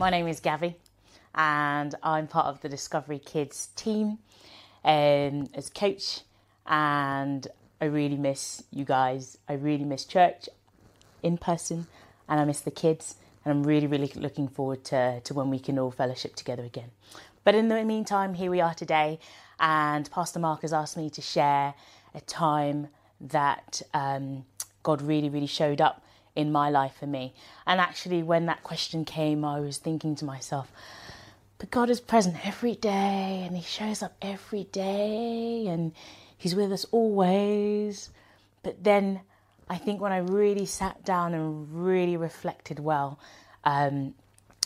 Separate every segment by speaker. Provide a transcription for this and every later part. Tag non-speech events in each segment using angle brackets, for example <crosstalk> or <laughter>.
Speaker 1: my name is Gabi, and I'm part of the Discovery Kids team um, as coach. And I really miss you guys. I really miss church in person, and I miss the kids. And I'm really, really looking forward to, to when we can all fellowship together again. But in the meantime, here we are today, and Pastor Mark has asked me to share a time that um, God really, really showed up in my life for me. And actually, when that question came, I was thinking to myself, but God is present every day and He shows up every day and He's with us always. But then I think when I really sat down and really reflected well, um,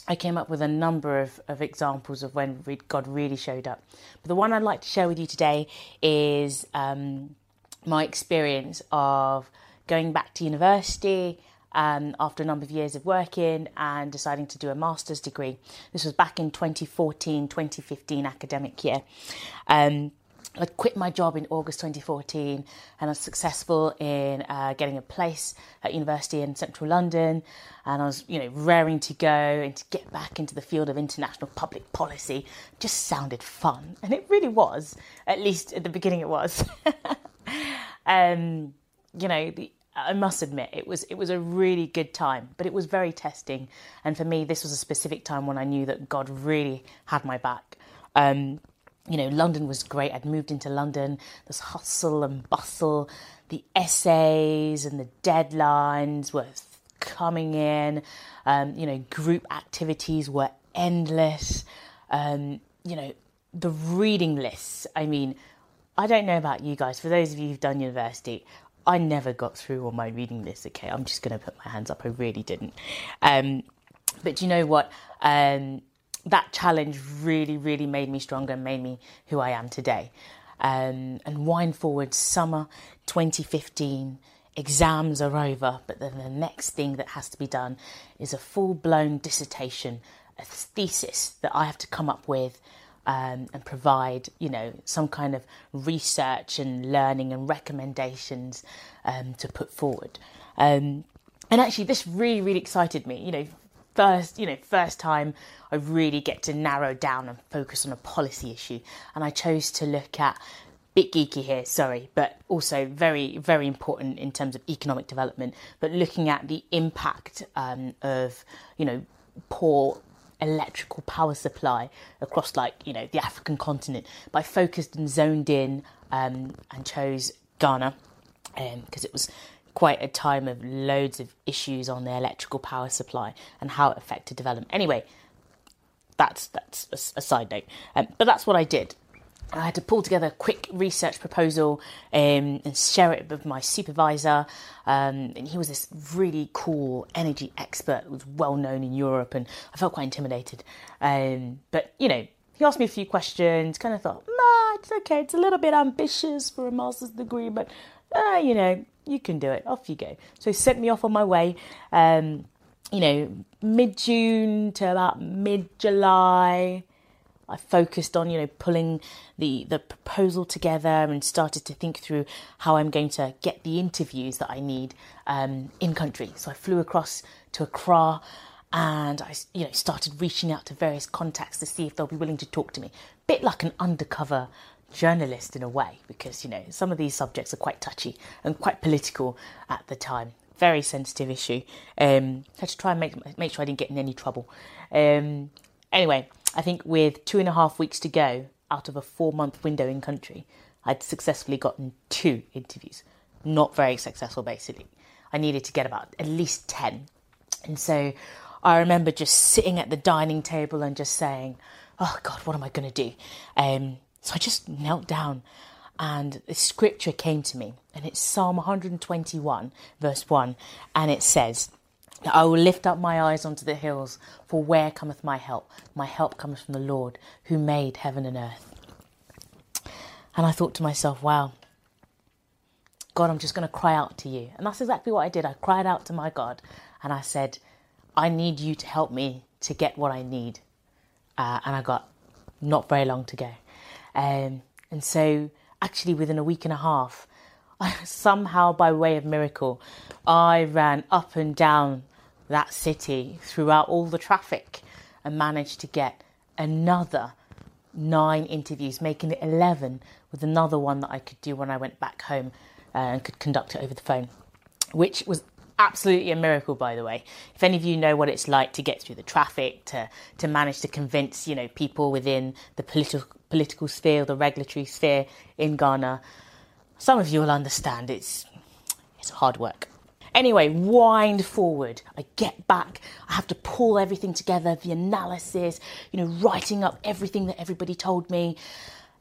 Speaker 1: I came up with a number of, of examples of when God really showed up. But the one I'd like to share with you today is um, my experience of going back to university um, after a number of years of working and deciding to do a master's degree. This was back in 2014 2015 academic year. Um, I quit my job in August 2014 and I was successful in uh, getting a place at university in central London. And I was, you know, raring to go and to get back into the field of international public policy. Just sounded fun. And it really was, at least at the beginning it was. <laughs> um, you know, the, I must admit it was it was a really good time, but it was very testing. And for me, this was a specific time when I knew that God really had my back. Um, you know, London was great. I'd moved into London. This hustle and bustle, the essays and the deadlines were coming in. Um, you know, group activities were endless. Um, you know, the reading lists. I mean, I don't know about you guys. For those of you who've done university, I never got through on my reading list. Okay, I'm just going to put my hands up. I really didn't. Um, but you know what? Um, that challenge really, really made me stronger and made me who I am today. Um, and wind forward, summer 2015, exams are over, but then the next thing that has to be done is a full blown dissertation, a thesis that I have to come up with um, and provide, you know, some kind of research and learning and recommendations um, to put forward. Um, and actually, this really, really excited me. You know, first, you know, first time I really get to narrow down and focus on a policy issue, and I chose to look at bit geeky here, sorry, but also very, very important in terms of economic development. But looking at the impact um, of, you know, poor electrical power supply across like you know the African continent. But I focused and zoned in um, and chose Ghana because um, it was quite a time of loads of issues on the electrical power supply and how it affected development. Anyway, that's that's a, a side note, um, but that's what I did. I had to pull together a quick research proposal um, and share it with my supervisor. Um, and he was this really cool energy expert, who was well known in Europe, and I felt quite intimidated. Um, but you know, he asked me a few questions. Kind of thought, nah, it's okay. It's a little bit ambitious for a master's degree, but uh, you know, you can do it. Off you go. So he sent me off on my way. Um, you know, mid June to about mid July. I focused on, you know, pulling the, the proposal together and started to think through how I'm going to get the interviews that I need um, in country. So I flew across to Accra and I, you know, started reaching out to various contacts to see if they'll be willing to talk to me. Bit like an undercover journalist in a way, because you know some of these subjects are quite touchy and quite political at the time. Very sensitive issue. Um, had to try and make make sure I didn't get in any trouble. Um, anyway, I think with two and a half weeks to go out of a four month window in country, I'd successfully gotten two interviews. Not very successful, basically. I needed to get about at least 10. And so I remember just sitting at the dining table and just saying, Oh God, what am I going to do? Um, so I just knelt down and the scripture came to me, and it's Psalm 121, verse 1, and it says, I will lift up my eyes unto the hills, for where cometh my help? My help comes from the Lord, who made heaven and earth. And I thought to myself, wow, God, I'm just going to cry out to you. And that's exactly what I did. I cried out to my God and I said, I need you to help me to get what I need. Uh, and I got not very long to go. Um, and so, actually, within a week and a half, <laughs> somehow by way of miracle, I ran up and down that city throughout all the traffic and managed to get another nine interviews, making it 11 with another one that I could do when I went back home uh, and could conduct it over the phone, which was absolutely a miracle by the way. If any of you know what it's like to get through the traffic to to manage to convince you know people within the political political sphere the regulatory sphere in Ghana some of you will understand it's it's hard work Anyway, wind forward. I get back. I have to pull everything together, the analysis, you know, writing up everything that everybody told me.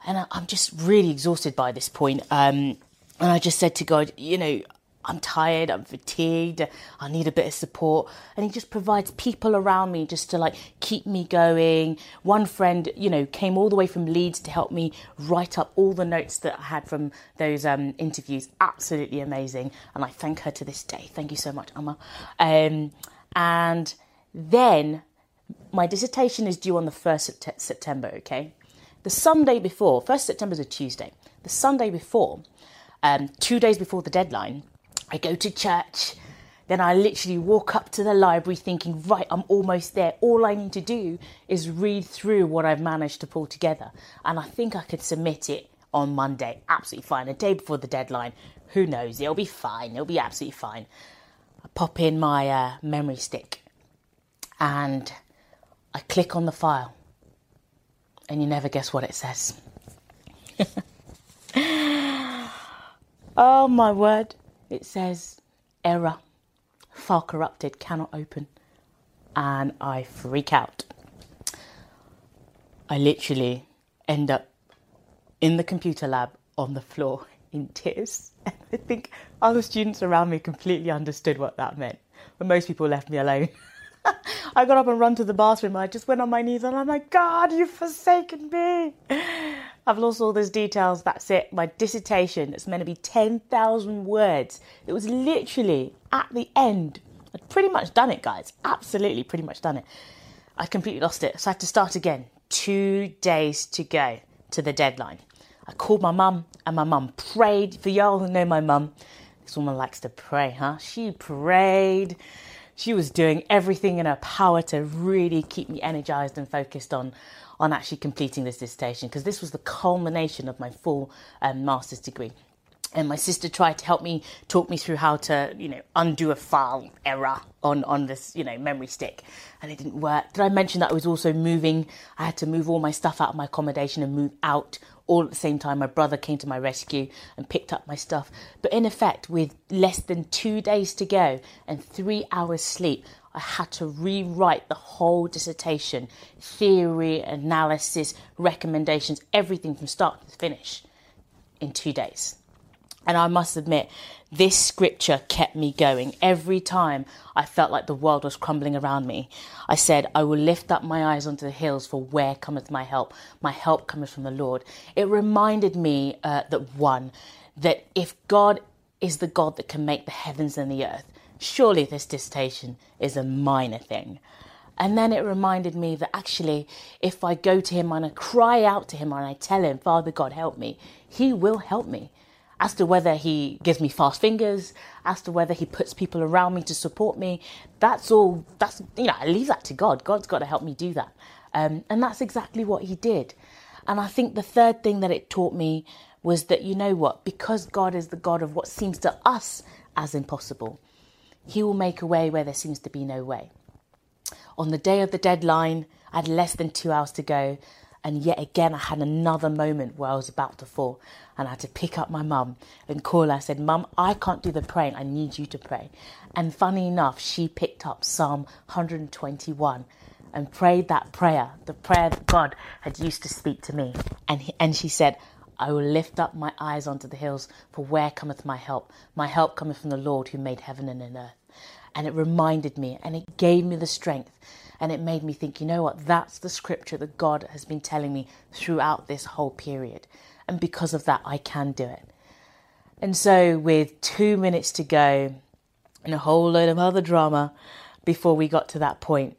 Speaker 1: And I'm just really exhausted by this point. Um, and I just said to God, you know, I'm tired, I'm fatigued, I need a bit of support. And he just provides people around me just to like keep me going. One friend, you know, came all the way from Leeds to help me write up all the notes that I had from those um, interviews. Absolutely amazing. And I thank her to this day. Thank you so much, Amma. Um, and then my dissertation is due on the 1st September, okay? The Sunday before, 1st September is a Tuesday. The Sunday before, um, two days before the deadline, I go to church. Then I literally walk up to the library thinking, right, I'm almost there. All I need to do is read through what I've managed to pull together. And I think I could submit it on Monday. Absolutely fine. A day before the deadline. Who knows? It'll be fine. It'll be absolutely fine. I pop in my uh, memory stick and I click on the file. And you never guess what it says. <laughs> oh my word it says error, file corrupted, cannot open. And I freak out. I literally end up in the computer lab on the floor <laughs> in tears. And <laughs> I think other students around me completely understood what that meant, but most people left me alone. <laughs> I got up and run to the bathroom. I just went on my knees and I'm like, God, you've forsaken me. I've lost all those details. That's it. My dissertation, it's meant to be 10,000 words. It was literally at the end. I'd pretty much done it, guys. Absolutely pretty much done it. I completely lost it. So I had to start again. Two days to go to the deadline. I called my mum and my mum prayed. For y'all who know my mum, this woman likes to pray, huh? She prayed. She was doing everything in her power to really keep me energized and focused on on actually completing this dissertation because this was the culmination of my full um, master's degree. And my sister tried to help me talk me through how to you know undo a file error on on this you know memory stick and it didn't work. Did i mention that i was also moving? I had to move all my stuff out of my accommodation and move out all at the same time my brother came to my rescue and picked up my stuff but in effect with less than 2 days to go and 3 hours sleep I had to rewrite the whole dissertation, theory, analysis, recommendations, everything from start to finish in two days. And I must admit, this scripture kept me going. Every time I felt like the world was crumbling around me, I said, I will lift up my eyes unto the hills, for where cometh my help? My help cometh from the Lord. It reminded me uh, that one, that if God is the God that can make the heavens and the earth, surely this dissertation is a minor thing. And then it reminded me that actually, if I go to him and I cry out to him and I tell him, Father God, help me, he will help me. As to whether he gives me fast fingers, as to whether he puts people around me to support me, that's all, that's, you know, I leave that to God. God's got to help me do that. Um, and that's exactly what he did. And I think the third thing that it taught me was that, you know what, because God is the God of what seems to us as impossible, he will make a way where there seems to be no way. On the day of the deadline, I had less than two hours to go, and yet again I had another moment where I was about to fall, and I had to pick up my mum and call her. I said, Mum, I can't do the praying, I need you to pray. And funny enough, she picked up Psalm 121 and prayed that prayer, the prayer that God had used to speak to me. And, he, and she said, I will lift up my eyes unto the hills, for where cometh my help? My help cometh from the Lord who made heaven and earth. And it reminded me and it gave me the strength and it made me think, you know what, that's the scripture that God has been telling me throughout this whole period. And because of that, I can do it. And so, with two minutes to go and a whole load of other drama before we got to that point,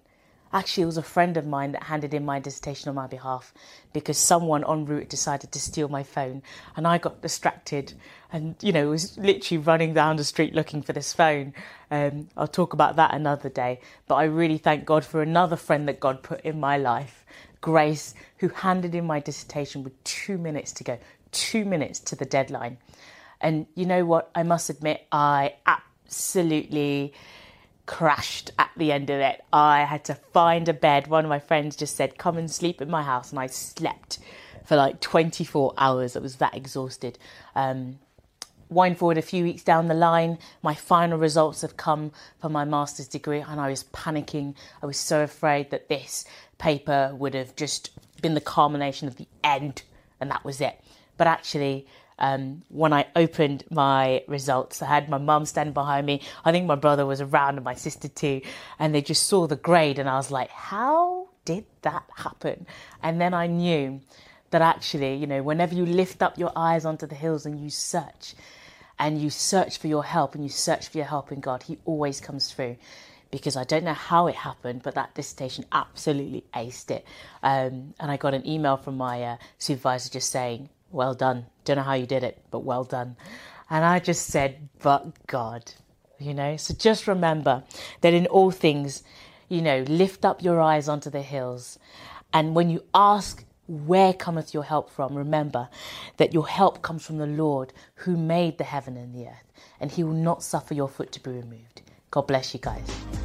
Speaker 1: Actually, it was a friend of mine that handed in my dissertation on my behalf because someone en route decided to steal my phone and I got distracted and, you know, was literally running down the street looking for this phone. Um, I'll talk about that another day. But I really thank God for another friend that God put in my life, Grace, who handed in my dissertation with two minutes to go, two minutes to the deadline. And you know what? I must admit, I absolutely crashed at the end of it. I had to find a bed. One of my friends just said, Come and sleep in my house. And I slept for like 24 hours. I was that exhausted. Um, wind forward a few weeks down the line, my final results have come for my master's degree, and I was panicking. I was so afraid that this paper would have just been the culmination of the end, and that was it. But actually, um, when I opened my results. I had my mum standing behind me. I think my brother was around and my sister too. And they just saw the grade and I was like, how did that happen? And then I knew that actually, you know, whenever you lift up your eyes onto the hills and you search and you search for your help and you search for your help in God, He always comes through. Because I don't know how it happened, but that dissertation absolutely aced it. Um, and I got an email from my uh, supervisor just saying, well done. Don't know how you did it, but well done. And I just said, but God, you know. So just remember that in all things, you know, lift up your eyes onto the hills. And when you ask, where cometh your help from? Remember that your help comes from the Lord who made the heaven and the earth, and he will not suffer your foot to be removed. God bless you guys.